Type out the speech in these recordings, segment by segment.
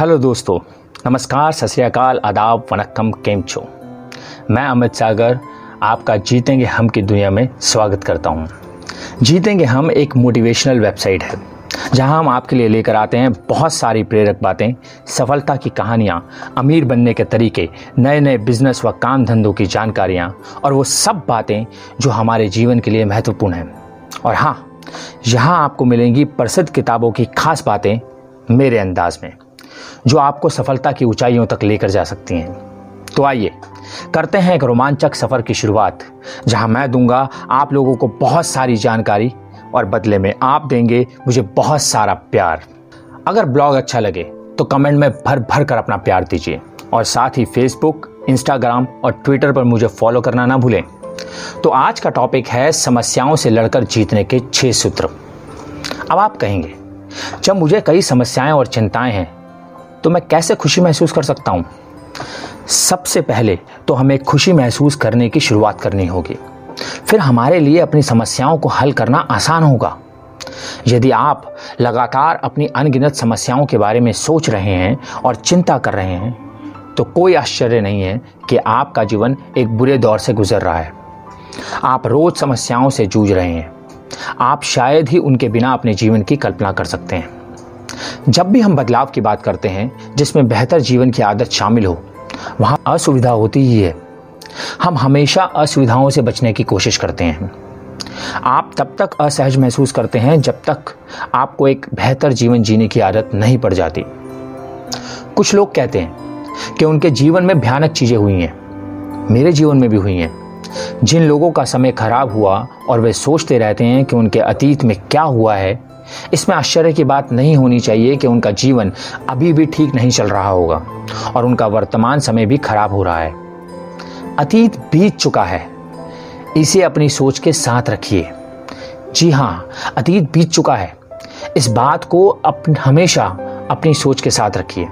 Hello दोस्तों, नमस्कार, सत श्रीकाल आदाब, वनक्कम, केम छो। मैं अमित सागर, आपका जीतेंगे हम की दुनिया में स्वागत करता हूँ। जीतेंगे हम एक मोटिवेशनल वेबसाइट है, जहाँ हम आपके लिए लेकर आते हैं बहुत सारी प्रेरक बातें, सफलता की कहानियाँ, अमीर बनने के तरीके नए नए बिज़नेस व काम धंधों की जानकारियाँ, और वो सब बातें जो हमारे जीवन के लिए महत्वपूर्ण हैं। और हाँ यहाँ आपको मिलेंगी प्रसिद्ध किताबों की खास बातें मेरे अंदाज में। जो आपको सफलता की ऊंचाइयों तक लेकर जा सकती हैं। तो आइए, करते हैं एक रोमांचक सफ़र की शुरुआत, जहाँ मैं दूँगा आप लोगों को बहुत सारी जानकारी और बदले में आप देंगे मुझे बहुत सारा प्यार। अगर ब्लॉग अच्छा लगे तो कमेंट में भर भर कर अपना प्यार दीजिए। और साथ ही फेसबुक इंस्टाग्राम और ट्विटर पर मुझे फॉलो करना ना भूलें। तो आज का टॉपिक है समस्याओं से लड़कर जीतने के छह सूत्र। अब आप कहेंगे, जब मुझे कई समस्याएँ और चिंताएँ हैं तो मैं कैसे खुशी महसूस कर सकता हूँ? सबसे पहले तो हमें खुशी महसूस करने की शुरुआत करनी होगी। फिर हमारे लिए अपनी समस्याओं को हल करना आसान होगा। यदि आप लगातार अपनी अनगिनत समस्याओं के बारे में सोच रहे हैं और चिंता कर रहे हैं तो कोई आश्चर्य नहीं है कि आपका जीवन एक बुरे दौर से गुजर रहा है। आप रोज समस्याओं से जूझ रहे हैं। आप शायद ही उनके बिना अपने जीवन की कल्पना कर सकते हैं। जब भी हम बदलाव की बात करते हैं, जिसमें बेहतर जीवन की आदत शामिल हो, वहाँ असुविधा होती ही है। हम हमेशा असुविधाओं से बचने की कोशिश करते हैं। आप तब तक असहज महसूस करते हैं जब तक आपको एक बेहतर जीवन जीने की आदत नहीं पड़ जाती। कुछ लोग कहते हैं कि उनके जीवन में भयानक चीज़ें हुई हैं, मेरे जीवन में भी हुई हैं। जिन लोगों का समय खराब हुआ और वे सोचते रहते हैं कि उनके अतीत में क्या हुआ है इसमें आश्चर्य की बात नहीं होनी चाहिए कि उनका जीवन अभी भी ठीक नहीं चल रहा होगा और उनका वर्तमान समय भी खराब हो रहा है। अतीत बीत चुका है। इसे अपनी सोच के साथ रखिए। जी हाँ, अतीत बीत चुका है। इस बात को अपन हमेशा अपनी सोच के साथ रखिए।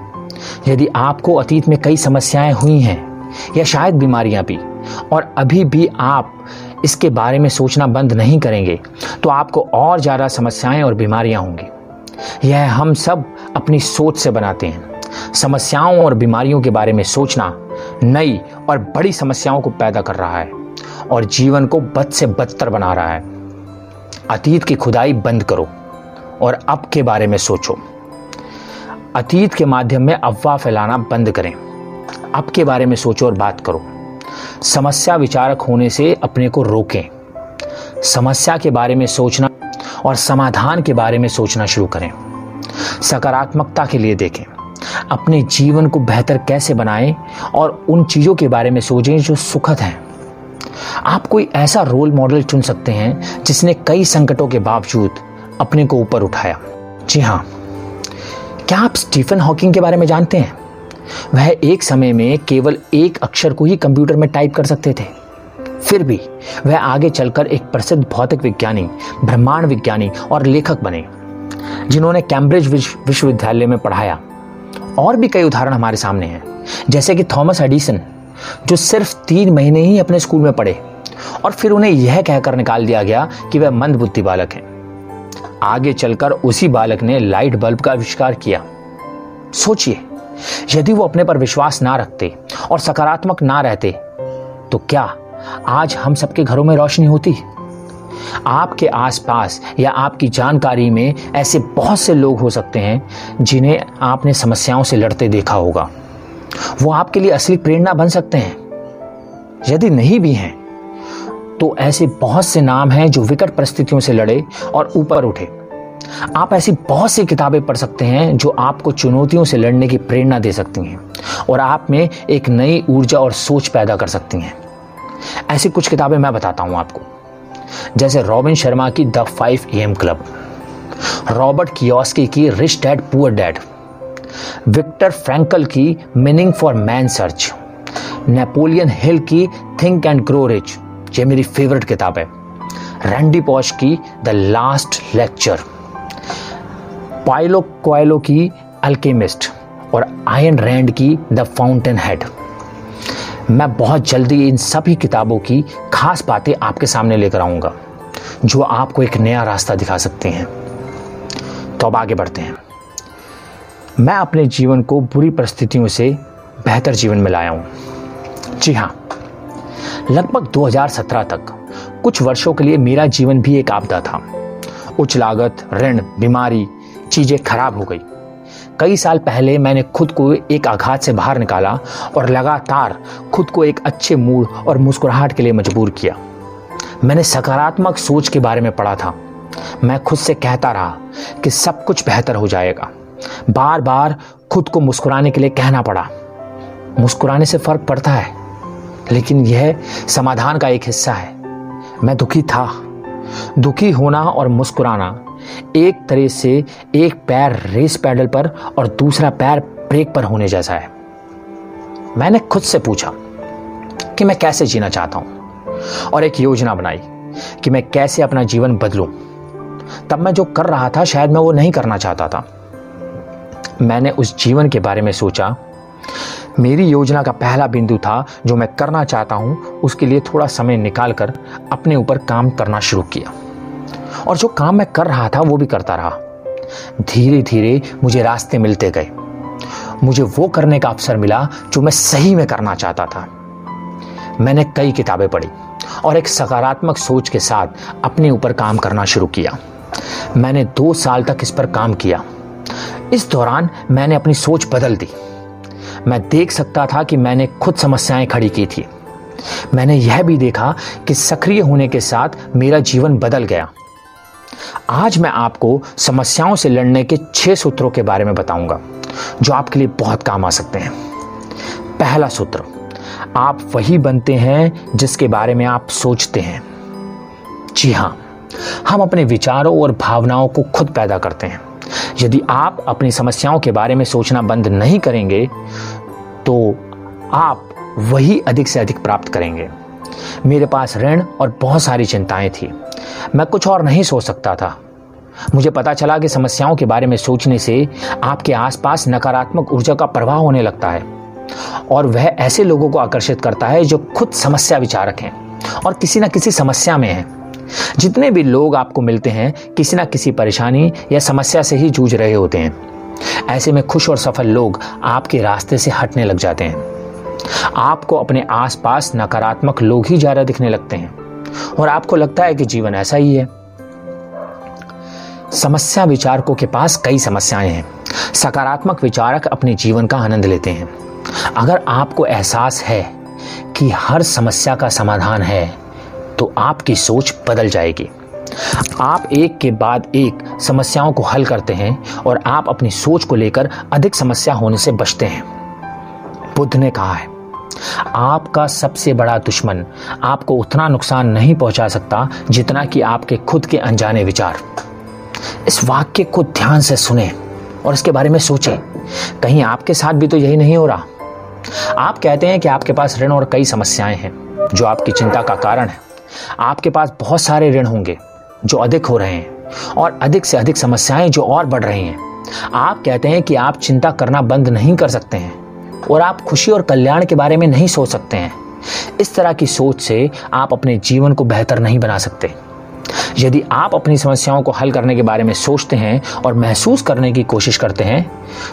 यदि आपको अतीत में कई समस्याएँ हुई हैं या शायद बीमारियाँ भी, और अभी भी आप इसके बारे में सोचना बंद नहीं करेंगे तो आपको और ज़्यादा समस्याएँ और बीमारियाँ होंगी। यह हम सब अपनी सोच से बनाते हैं। समस्याओं और बीमारियों के बारे में सोचना नई और बड़ी समस्याओं को पैदा कर रहा है और जीवन को बद से बदतर बना रहा है। अतीत की खुदाई बंद करो और अब के बारे में सोचो। अतीत के माध्यम में अफवाह फैलाना बंद करें। अब के बारे में सोचो और बात करो। समस्या विचारक होने से अपने को रोकें। समस्या के बारे में सोचना और समाधान के बारे में सोचना शुरू करें। सकारात्मकता के लिए देखें। अपने जीवन को बेहतर कैसे बनाएँ और उन चीज़ों के बारे में सोचें जो सुखद हैं। आप कोई ऐसा रोल मॉडल चुन सकते हैं जिसने कई संकटों के बावजूद अपने को ऊपर उठाया। जी हाँ क्या आप स्टीफन हॉकिंग के बारे में जानते हैं? वह एक समय में केवल एक अक्षर को ही कंप्यूटर में टाइप कर सकते थे। फिर भी वह आगे चलकर एक प्रसिद्ध भौतिक विज्ञानी, ब्रह्मांड विज्ञानी और लेखक बने, जिन्होंने कैम्ब्रिज विश्वविद्यालय में पढ़ाया। और भी कई उदाहरण हमारे सामने हैं, जैसे कि थॉमस एडिसन, जो सिर्फ़ तीन महीने ही अपने स्कूल में पढ़े, और फिर उन्हें यह कहकर निकाल दिया गया कि वह मंद बुद्धि बालक है। आगे चलकर उसी बालक ने लाइट बल्ब का आविष्कार किया। सोचिए यदि वो अपने पर विश्वास ना रखते और सकारात्मक ना रहते तो क्या आज हम सबके घरों में रोशनी होती? आपके आसपास या आपकी जानकारी में ऐसे बहुत से लोग हो सकते हैं जिन्हें आपने समस्याओं से लड़ते देखा होगा। वो आपके लिए असली प्रेरणा बन सकते हैं। यदि नहीं भी हैं तो ऐसे बहुत से नाम हैं जो विकट परिस्थितियों से लड़े और ऊपर उठे। आप ऐसी बहुत सी किताबें पढ़ सकते हैं जो आपको चुनौतियों से लड़ने की प्रेरणा दे सकती हैं और आप में एक नई ऊर्जा और सोच पैदा कर सकती हैं। ऐसी कुछ किताबें मैं बताता हूँ आपको। जैसे रॉबिन शर्मा की the five A M club, Robert Kiyosaki की rich dad, poor dad, Victor Frankl की meaning for man search, Napoleon Hill की थिंक एंड ग्रो रिच, ये मेरी फेवरेट किताब है। रैंडी पॉश की the last lecture. Paulo Coelho की alchemist और आयन रैंड की द फाउंटेन हेड। मैं बहुत जल्दी इन सभी किताबों की खास बातें आपके सामने लेकर आऊँगा, जो आपको एक नया रास्ता दिखा सकते हैं। तो अब आगे बढ़ते हैं। मैं अपने जीवन को बुरी परिस्थितियों से बेहतर जीवन में लाया हूँ। जी हाँ लगभग 2017 तक कुछ वर्षों के लिए मेरा जीवन भी एक आपदा था। उच्च लागत, ऋण, बीमारी चीज़ें खराब हो गई। कई साल पहले मैंने खुद को एक आघात से बाहर निकाला और लगातार खुद को एक अच्छे मूड और मुस्कुराहट के लिए मजबूर किया। मैंने सकारात्मक सोच के बारे में पढ़ा था। मैं खुद से कहता रहा कि सब कुछ बेहतर हो जाएगा। बार बार खुद को मुस्कुराने के लिए कहना पड़ा। मुस्कुराने से फ़र्क पड़ता है, लेकिन यह समाधान का एक हिस्सा है। मैं दुखी था। दुखी होना और मुस्कुराना एक तरह से एक पैर रेस पैडल पर और दूसरा पैर ब्रेक पर होने जैसा है। मैंने खुद से पूछा कि मैं कैसे जीना चाहता हूँ और एक योजना बनाई कि मैं कैसे अपना जीवन बदलूं। तब मैं जो कर रहा था, शायद मैं वो नहीं करना चाहता था। मैंने उस जीवन के बारे में सोचा, मेरी योजना का पहला बिंदु था जो मैं करना चाहता हूँ, उसके लिए थोड़ा समय निकालकर अपने ऊपर काम करना शुरू किया। और जो काम मैं कर रहा था वो भी करता रहा। धीरे धीरे मुझे रास्ते मिलते गए। मुझे वो करने का अवसर मिला जो मैं सही में करना चाहता था। मैंने कई किताबें पढ़ी और एक सकारात्मक सोच के साथ अपने ऊपर काम करना शुरू किया। मैंने दो साल तक इस पर काम किया। इस दौरान मैंने अपनी सोच बदल दी। मैं देख सकता था कि मैंने खुद समस्याएँ खड़ी की थी। मैंने यह भी देखा कि सक्रिय होने के साथ मेरा जीवन बदल गया। आज मैं आपको समस्याओं से लड़ने के छह सूत्रों के बारे में बताऊँगा, जो आपके लिए बहुत काम आ सकते हैं। पहला सूत्र, आप वही बनते हैं जिसके बारे में आप सोचते हैं। जी हाँ, हम अपने विचारों और भावनाओं को खुद पैदा करते हैं। यदि आप अपनी समस्याओं के बारे में सोचना बंद नहीं करेंगे तो आप वही अधिक से अधिक प्राप्त करेंगे। मेरे पास ऋण और बहुत सारी चिंताएँ थी। मैं कुछ और नहीं सोच सकता था। मुझे पता चला कि समस्याओं के बारे में सोचने से आपके आसपास नकारात्मक ऊर्जा का प्रवाह होने लगता है और वह ऐसे लोगों को आकर्षित करता है जो खुद समस्या विचारक हैं और किसी ना किसी समस्या में हैं। जितने भी लोग आपको मिलते हैं, किसी ना किसी परेशानी या समस्या से ही जूझ रहे होते हैं। ऐसे में खुश और सफल लोग आपके रास्ते से हटने लग जाते हैं। आपको अपने आसपास नकारात्मक लोग ही ज़्यादा दिखने लगते हैं। और आपको लगता है कि जीवन ऐसा ही है। समस्या विचारकों के पास कई समस्याएँ हैं। सकारात्मक विचारक अपने जीवन का आनंद लेते हैं। अगर आपको एहसास है कि हर समस्या का समाधान है तो आपकी सोच बदल जाएगी। आप एक के बाद एक समस्याओं को हल करते हैं और आप अपनी सोच को लेकर अधिक समस्या होने से बचते हैं। बुद्ध ने कहा है, आपका सबसे बड़ा दुश्मन आपको उतना नुकसान नहीं पहुँचा सकता जितना कि आपके खुद के अनजाने विचार। इस वाक्य को ध्यान से सुने और इसके बारे में सोचें। कहीं आपके साथ भी तो यही नहीं हो रहा। आप कहते हैं कि आपके पास ऋण और कई समस्याएँ हैं, जो आपकी चिंता का कारण है। आपके पास बहुत सारे ऋण होंगे, जो अधिक हो रहे हैं और अधिक से अधिक समस्याएँ जो और बढ़ रही हैं। आप कहते हैं कि आप चिंता करना बंद नहीं कर सकते हैं। और आप खुशी और कल्याण के बारे में नहीं सोच सकते हैं। इस तरह की सोच से आप अपने जीवन को बेहतर नहीं बना सकते। यदि आप अपनी समस्याओं को हल करने के बारे में सोचते हैं और महसूस करने की कोशिश करते हैं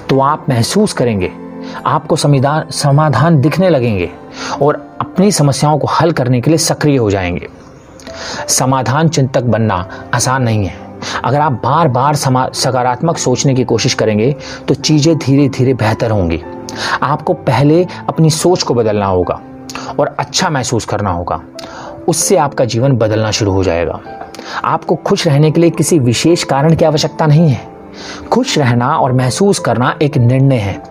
तो आप महसूस करेंगे, आपको संविधान समाधान दिखने लगेंगे और अपनी समस्याओं को हल करने के लिए सक्रिय हो जाएँगे। समाधान चिंतक बनना आसान नहीं है। अगर आप बार बार सकारात्मक सोचने की कोशिश करेंगे तो चीज़ें धीरे धीरे बेहतर होंगी। आपको पहले अपनी सोच को बदलना होगा और अच्छा महसूस करना होगा। उससे आपका जीवन बदलना शुरू हो जाएगा। आपको खुश रहने के लिए किसी विशेष कारण की आवश्यकता नहीं है। खुश रहना और महसूस करना एक निर्णय है।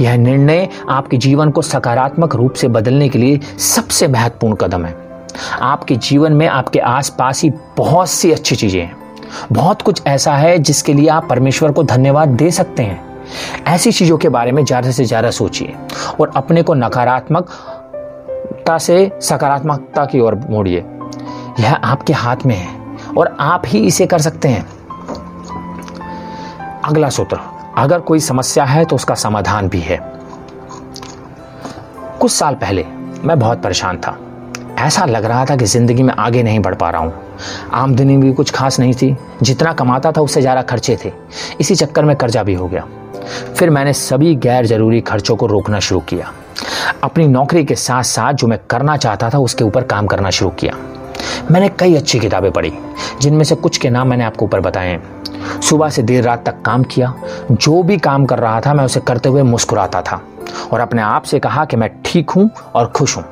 यह निर्णय आपके जीवन को सकारात्मक रूप से बदलने के लिए सबसे महत्वपूर्ण कदम है। आपके जीवन में आपके आसपास ही बहुत सी अच्छी चीज़ें हैं। बहुत कुछ ऐसा है जिसके लिए आप परमेश्वर को धन्यवाद दे सकते हैं। ऐसी चीज़ों के बारे में ज़्यादा से ज़्यादा सोचिए और अपने को नकारात्मकता से सकारात्मकता की ओर मोड़िए। यह आपके हाथ में है और आप ही इसे कर सकते हैं। अगला सूत्र, अगर कोई समस्या है तो उसका समाधान भी है। कुछ साल पहले मैं बहुत परेशान था। ऐसा लग रहा था कि ज़िंदगी में आगे नहीं बढ़ पा रहा हूँ। आमदनी भी कुछ खास नहीं थी। जितना कमाता था उससे ज़्यादा खर्चे थे। इसी चक्कर में कर्जा भी हो गया। फिर मैंने सभी गैर ज़रूरी खर्चों को रोकना शुरू किया। अपनी नौकरी के साथ साथ जो मैं करना चाहता था, उसके ऊपर काम करना शुरू किया। मैंने कई अच्छी किताबें पढ़ी, जिनमें से कुछ के नाम मैंने आपको ऊपर बताए। सुबह से देर रात तक काम किया। जो भी काम कर रहा था, मैं उसे करते हुए मुस्कुराता था और अपने आप से कहा कि मैं ठीक हूँ और खुश हूँ।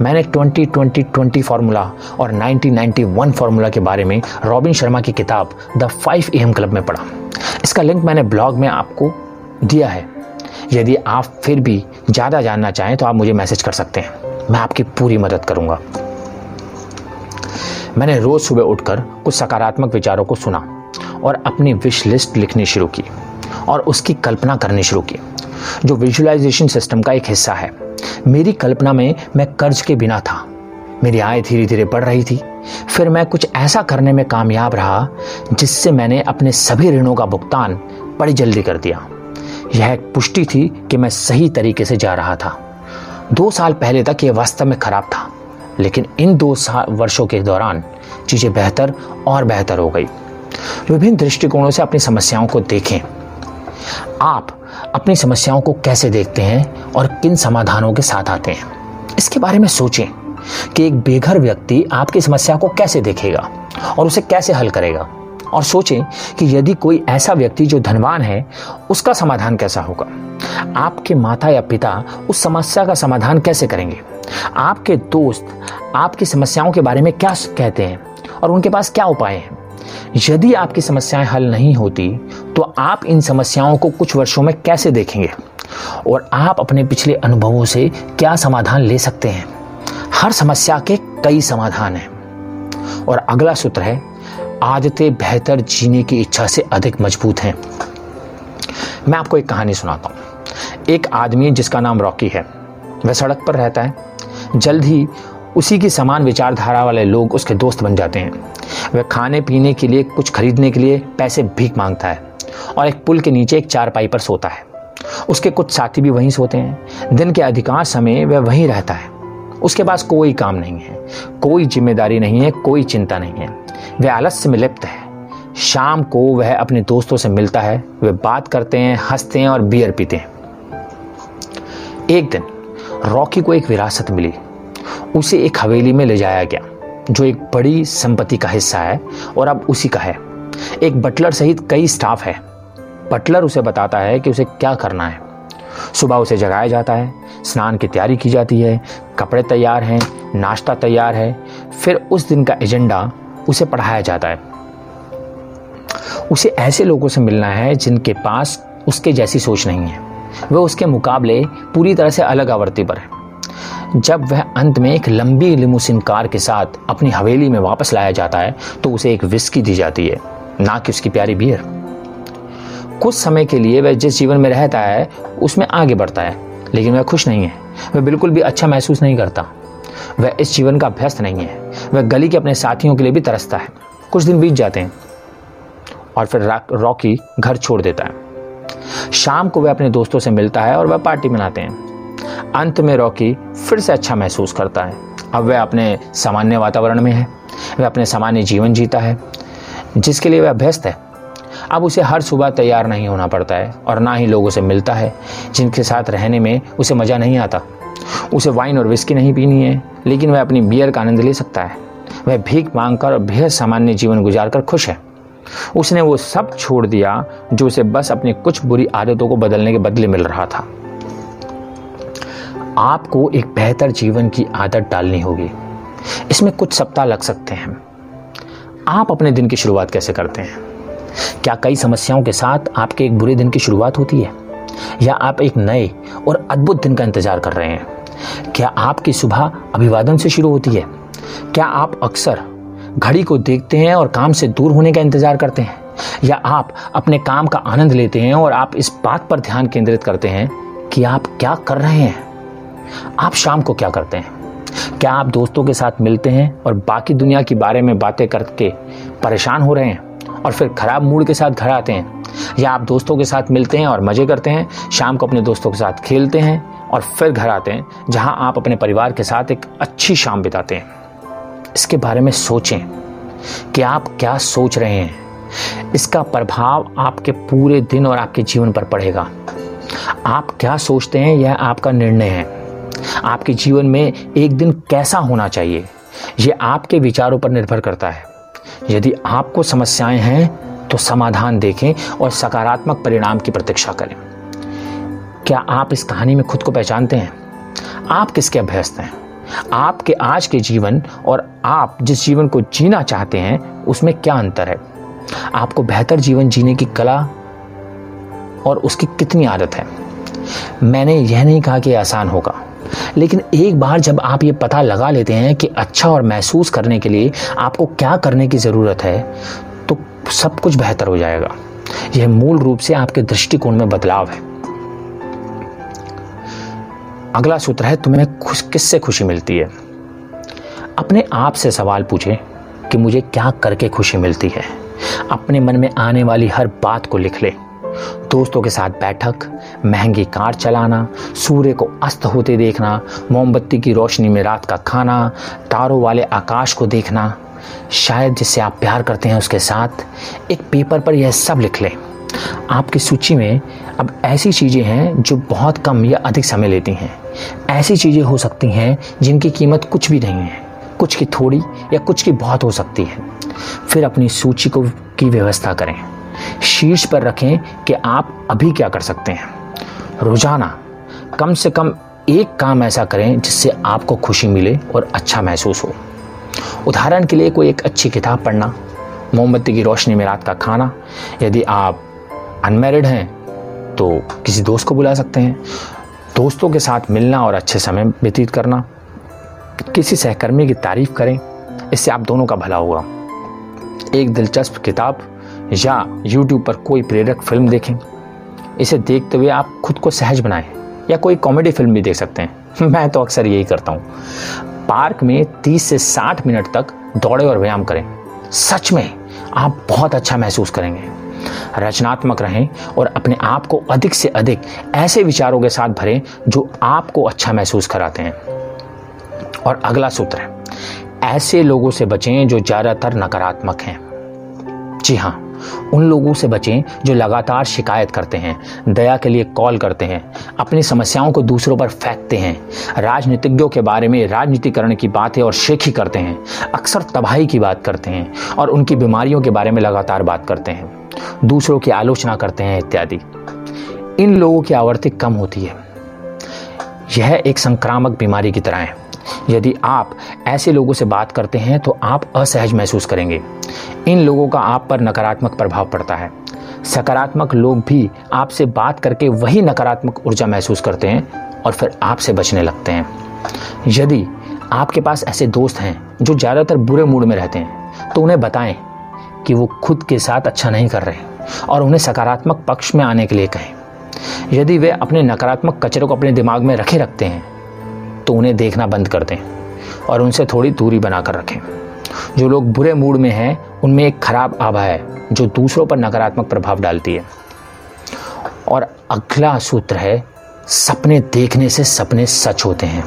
मैंने 20 20 20 फार्मूला और 1991 फार्मूला के बारे में रॉबिन शर्मा की किताब the five A M club में पढ़ा। इसका लिंक मैंने ब्लॉग में आपको दिया है। यदि आप फिर भी ज़्यादा जानना चाहें तो आप मुझे मैसेज कर सकते हैं। मैं आपकी पूरी मदद करूँगा। मैंने रोज़ सुबह उठकर कुछ सकारात्मक विचारों को सुना और अपनी विश लिस्ट लिखनी शुरू की और उसकी कल्पना करनी शुरू की, जो विजुअलाइजेशन सिस्टम का एक हिस्सा है। मेरी कल्पना में मैं कर्ज के बिना था। मेरी आय धीरे धीरे बढ़ रही थी। फिर मैं कुछ ऐसा करने में कामयाब रहा, जिससे मैंने अपने सभी ऋणों का भुगतान बड़ी जल्दी कर दिया। यह एक पुष्टि थी कि मैं सही तरीके से जा रहा था। दो साल पहले तक यह वास्तव में खराब था, लेकिन इन दो वर्षों के दौरान चीज़ें बेहतर और बेहतर हो गई। विभिन्न दृष्टिकोणों से अपनी समस्याओं को देखें। आप अपनी समस्याओं को कैसे देखते हैं और किन समाधानों के साथ आते हैं। इसके बारे में सोचें कि एक बेघर व्यक्ति आपकी समस्या को कैसे देखेगा और उसे कैसे हल करेगा। और सोचें कि यदि कोई ऐसा व्यक्ति जो धनवान है, उसका समाधान कैसा होगा? आपके माता या पिता उस समस्या का समाधान कैसे करेंगे? आपके दोस्त आपकी समस्याओं के बारे में क्या कहते हैं और उनके पास क्या उपाय हैं? यदि आपकी समस्याएँ हल नहीं होती तो आप इन समस्याओं को कुछ वर्षों में कैसे देखेंगे? और आप अपने पिछले अनुभवों से क्या समाधान ले सकते हैं? हर समस्या के कई समाधान हैं। और अगला सूत्र है, आदतें बेहतर जीने की इच्छा से अधिक मज़बूत हैं। मैं आपको एक कहानी सुनाता हूँ। एक आदमी जिसका नाम रॉकी है। वह सड़क पर रहता है। जल्द ही उसी की समान विचारधारा वाले लोग उसके दोस्त बन जाते हैं। वह खाने पीने के लिए, कुछ खरीदने के लिए पैसे भीख माँगता है। और एक पुल के नीचे एक चारपाई पर सोता है। उसके कुछ साथी भी वहीं सोते हैं। दिन के अधिकांश समय वह वहीं रहता है। उसके पास कोई काम नहीं है, कोई ज़िम्मेदारी नहीं है, कोई चिंता नहीं है। वह आलस्य में लिप्त है। शाम को वह अपने दोस्तों से मिलता है। वे बात करते हैं, हँसते हैं और बियर पीते हैं। एक दिन रॉकी को एक विरासत मिली। उसे एक हवेली में ले जाया गया, जो एक बड़ी संपत्ति का हिस्सा है और अब उसी का है। एक बटलर सहित कई स्टाफ है। बटलर उसे बताता है कि उसे क्या करना है। सुबह उसे जगाया जाता है, स्नान की तैयारी की जाती है, कपड़े तैयार हैं, नाश्ता तैयार है, फिर उस दिन का एजेंडा उसे पढ़ाया जाता है। उसे ऐसे लोगों से मिलना है जिनके पास उसके जैसी सोच नहीं है। वह उसके मुकाबले पूरी तरह से अलग आवर्ती पर है। जब वह अंत में एक लंबी लिमुसिन कार के साथ अपनी हवेली में वापस लाया जाता है तो उसे एक विस्की दी जाती है। ना कि उसकी प्यारी बियर कुछ समय के लिए वह जिस जीवन में रहता है, उसमें आगे बढ़ता है, लेकिन वह खुश नहीं है। वह बिल्कुल भी अच्छा महसूस नहीं करता। वह इस जीवन का अभ्यस्त नहीं है। वह गली के अपने साथियों के लिए भी तरसता है। कुछ दिन बीत जाते हैं और फिर रॉकी घर छोड़ देता है। शाम को वह अपने दोस्तों से मिलता है और वह पार्टी मनाते हैं। अंत में रॉकी फिर से अच्छा महसूस करता है। अब वह अपने सामान्य वातावरण में है। वह अपने सामान्य जीवन जीता है। जिसके लिए वह अभ्यस्त है। अब उसे हर सुबह तैयार नहीं होना पड़ता है और ना ही लोगों से मिलता है। जिनके साथ रहने में उसे मज़ा नहीं आता। उसे वाइन और विस्की नहीं पीनी है, लेकिन वह अपनी बियर का आनंद ले सकता है। वह भीख मांग कर बेहद सामान्य जीवन गुजार कर खुश है। उसने वो सब छोड़ दिया जो उसे बस अपनी कुछ बुरी आदतों को बदलने के बदले मिल रहा था। आपको एक बेहतर जीवन की आदत डालनी होगी। इसमें कुछ सप्ताह लग सकते हैं। आप अपने दिन की शुरुआत कैसे करते हैं? क्या कई समस्याओं के साथ आपके एक बुरे दिन की शुरुआत होती है? या आप एक नए और अद्भुत दिन का इंतज़ार कर रहे हैं? क्या आपकी सुबह अभिवादन से शुरू होती है? क्या आप अक्सर घड़ी को देखते हैं और काम से दूर होने का इंतज़ार करते हैं? या आप अपने काम का आनंद लेते हैं और आप इस बात पर ध्यान केंद्रित करते हैं कि आप क्या कर रहे हैं? आप शाम को क्या करते हैं? क्या आप दोस्तों के साथ मिलते हैं और बाकी दुनिया के बारे में बातें करके परेशान हो रहे हैं? और फिर खराब मूड के साथ घर आते हैं। या आप दोस्तों के साथ मिलते हैं और मज़े करते हैं, शाम को अपने दोस्तों के साथ खेलते हैं और फिर घर आते हैं, जहाँ आप अपने परिवार के साथ एक अच्छी शाम बिताते हैं। इसके बारे में सोचें कि आप क्या सोच रहे हैं। इसका प्रभाव आपके पूरे दिन और आपके जीवन पर पड़ेगा। आप क्या सोचते हैं यह आपका निर्णय है। आपके जीवन में एक दिन कैसा होना चाहिए यह आपके विचारों पर निर्भर करता है। यदि आपको समस्याएँ हैं तो समाधान देखें और सकारात्मक परिणाम की प्रतीक्षा करें। क्या आप इस कहानी में खुद को पहचानते हैं? आप किसके अभ्यस्त हैं? आपके आज के जीवन और आप जिस जीवन को जीना चाहते हैं, उसमें क्या अंतर है? आपको बेहतर जीवन जीने की कला और उसकी कितनी आदत है? मैंने यह नहीं कहा कि आसान होगा। लेकिन एक बार जब आप ये पता लगा लेते हैं कि अच्छा और महसूस करने के लिए आपको क्या करने की ज़रूरत है तो सब कुछ बेहतर हो जाएगा। यह मूल रूप से आपके दृष्टिकोण में बदलाव है। अगला सूत्र है, तुम्हें खुश, किससे खुशी मिलती है? अपने आप से सवाल पूछें कि मुझे क्या करके खुशी मिलती है। अपने मन में आने वाली हर बात को लिख ले। दोस्तों के साथ बैठक, महँगी कार चलाना, सूर्य को अस्त होते देखना, मोमबत्ती की रोशनी में रात का खाना, तारों वाले आकाश को देखना। शायद जिससे आप प्यार करते हैं उसके साथ एक पेपर पर यह सब लिख लें। आपकी सूची में अब ऐसी चीज़ें हैं जो बहुत कम या अधिक समय लेती हैं। ऐसी चीज़ें हो सकती हैं जिनकी कीमत कुछ भी नहीं है। कुछ की थोड़ी या कुछ की बहुत हो सकती है। फिर अपनी सूची को की व्यवस्था करें। शीर्ष पर रखें कि आप अभी क्या कर सकते हैं। रोज़ाना, कम से कम एक काम ऐसा करें जिससे आपको खुशी मिले और अच्छा महसूस हो। उदाहरण के लिए कोई एक अच्छी किताब पढ़ना, मोमबत्ती की रोशनी में रात का खाना। यदि आप अनमेरिड हैं तो किसी दोस्त को बुला सकते हैं। दोस्तों के साथ मिलना और अच्छे समय व्यतीत करना। किसी सहकर्मी की तारीफ़ करें, इससे आप दोनों का भला होगा। एक दिलचस्प किताब या YouTube पर कोई प्रेरक फ़िल्म देखें। इसे देखते हुए आप खुद को सहज बनाएँ या कोई कॉमेडी फ़िल्म भी देख सकते हैं। मैं तो अक्सर यही करता हूँ। पार्क में 30 से 60 मिनट तक दौड़े और व्यायाम करें। सच में, आप बहुत अच्छा महसूस करेंगे। रचनात्मक रहें और अपने आप को अधिक से अधिक ऐसे विचारों के साथ भरें जो आपको अच्छा महसूस कराते हैं। और अगला सूत्र है, ऐसे लोगों से बचें जो ज़्यादातर नकारात्मक हैं। जी हाँ उन लोगों से बचें जो लगातार शिकायत करते हैं, दया के लिए कॉल करते हैं, अपनी समस्याओं को दूसरों पर फेंकते हैं। राजनीतिज्ञों के बारे में राजनीतिकरण की बातें और शेखी करते हैं, अक्सर तबाही की बात करते हैं और उनकी बीमारियों के बारे में लगातार बात करते हैं, दूसरों की आलोचना करते हैं इत्यादि। इन लोगों की आवर्ती कम होती है। यह एक संक्रामक बीमारी की तरह है। यदि आप ऐसे लोगों से बात करते हैं तो आप असहज महसूस करेंगे। इन लोगों का आप पर नकारात्मक प्रभाव पड़ता है। सकारात्मक लोग भी आपसे बात करके वही नकारात्मक ऊर्जा महसूस करते हैं और फिर आपसे बचने लगते हैं। यदि आपके पास ऐसे दोस्त हैं, जो ज़्यादातर बुरे मूड में रहते हैं तो उन्हें बताएँ कि वो खुद के साथ अच्छा नहीं कर रहे और उन्हें सकारात्मक पक्ष में आने के लिए कहें। यदि वे अपने नकारात्मक कचरे को अपने दिमाग में रखे रखते हैं तो उन्हें देखना बंद कर दें और उनसे थोड़ी दूरी बनाकर रखें। जो लोग बुरे मूड में हैं, उनमें एक खराब आभा है, जो दूसरों पर नकारात्मक प्रभाव डालती है। और अगला सूत्र है, सपने देखने से सपने सच होते हैं।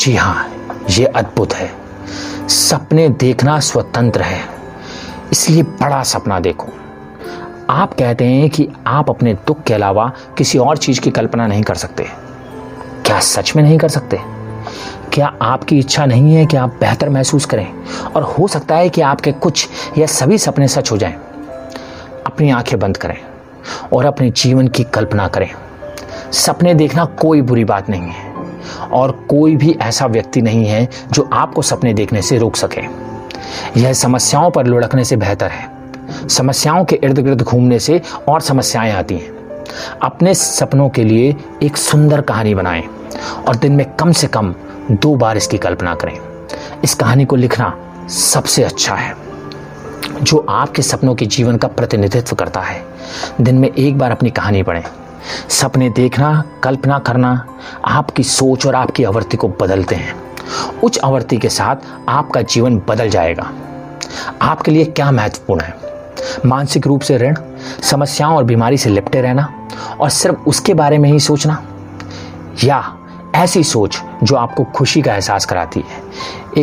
जी हाँ ये अद्भुत है। सपने देखना स्वतंत्र है, इसलिए बड़ा सपना देखो। आप कहते हैं कि आप अपने दुख के अलावा किसी और चीज़ की कल्पना नहीं कर सकते। क्या सच में नहीं कर सकते? क्या आपकी इच्छा नहीं है कि आप बेहतर महसूस करें? और हो सकता है कि आपके कुछ या सभी सपने सच हो जाएँ। अपनी आँखें बंद करें और अपने जीवन की कल्पना करें। सपने देखना कोई बुरी बात नहीं है और कोई भी ऐसा व्यक्ति नहीं है जो आपको सपने देखने से रोक सके। यह समस्याओं पर लुढ़कने से बेहतर है। समस्याओं के इर्द गिर्द घूमने से और समस्याएँ आती हैं। अपने सपनों के लिए एक सुंदर कहानी बनाएँ और दिन में कम से कम दो बार इसकी कल्पना करें। इस कहानी को लिखना सबसे अच्छा है। जो आपके सपनों के जीवन का प्रतिनिधित्व करता है, दिन में एक बार अपनी कहानी पढ़ें। सपने देखना, कल्पना करना आपकी सोच और आपकी आवृत्ति को बदलते हैं। उच्च आवृत्ति के साथ आपका जीवन बदल जाएगा। आपके लिए क्या महत्वपूर्ण है? मानसिक रूप से ऋण, समस्याओं और बीमारी से लिपटे रहना और सिर्फ़ उसके बारे में ही सोचना। या ऐसी सोच जो आपको खुशी का एहसास कराती है।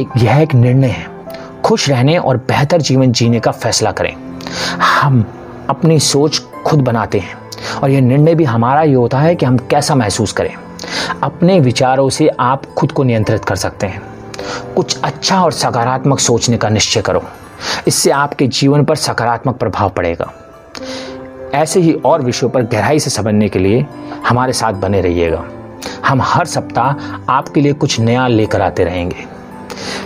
एक, यह एक निर्णय है। खुश रहने और बेहतर जीवन जीने का फैसला करें। हम अपनी सोच खुद बनाते हैं और यह निर्णय भी हमारा ही होता है कि हम कैसा महसूस करें। अपने विचारों से आप खुद को नियंत्रित कर सकते हैं। कुछ अच्छा और सकारात्मक सोचने का निश्चय करो। इससे आपके जीवन पर सकारात्मक प्रभाव पड़ेगा। ऐसे ही और विषयों पर गहराई से समझने के लिए हमारे साथ बने रहिएगा। हम हर सप्ताह आपके लिए कुछ नया लेकर आते रहेंगे।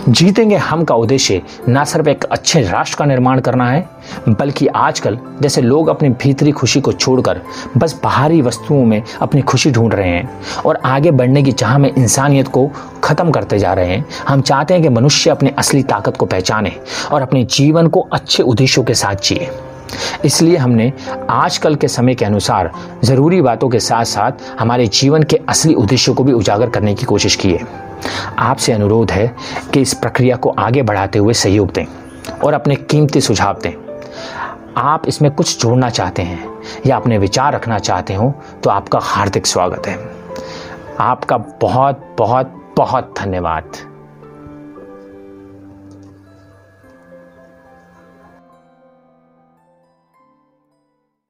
जीतेंगे हम का उद्देश्य न सिर्फ़ एक अच्छे राष्ट्र का निर्माण करना है, बल्कि आजकल जैसे लोग अपनी भीतरी खुशी को छोड़कर बस बाहरी वस्तुओं में अपनी खुशी ढूंढ रहे हैं और आगे बढ़ने की चाह में इंसानियत को ख़त्म करते जा रहे हैं। हम चाहते हैं कि मनुष्य अपनी असली ताकत को पहचाने और अपने जीवन को अच्छे उद्देश्यों के साथ जिए। इसलिए हमने आजकल के समय के अनुसार ज़रूरी बातों के साथ साथ हमारे जीवन के असली उद्देश्यों को भी उजागर करने की कोशिश की है। आपसे अनुरोध है कि इस प्रक्रिया को आगे बढ़ाते हुए सहयोग दें और अपने कीमती सुझाव दें। आप इसमें कुछ जोड़ना चाहते हैं या अपने विचार रखना चाहते हो तो आपका हार्दिक स्वागत है। आपका बहुत बहुत बहुत धन्यवाद।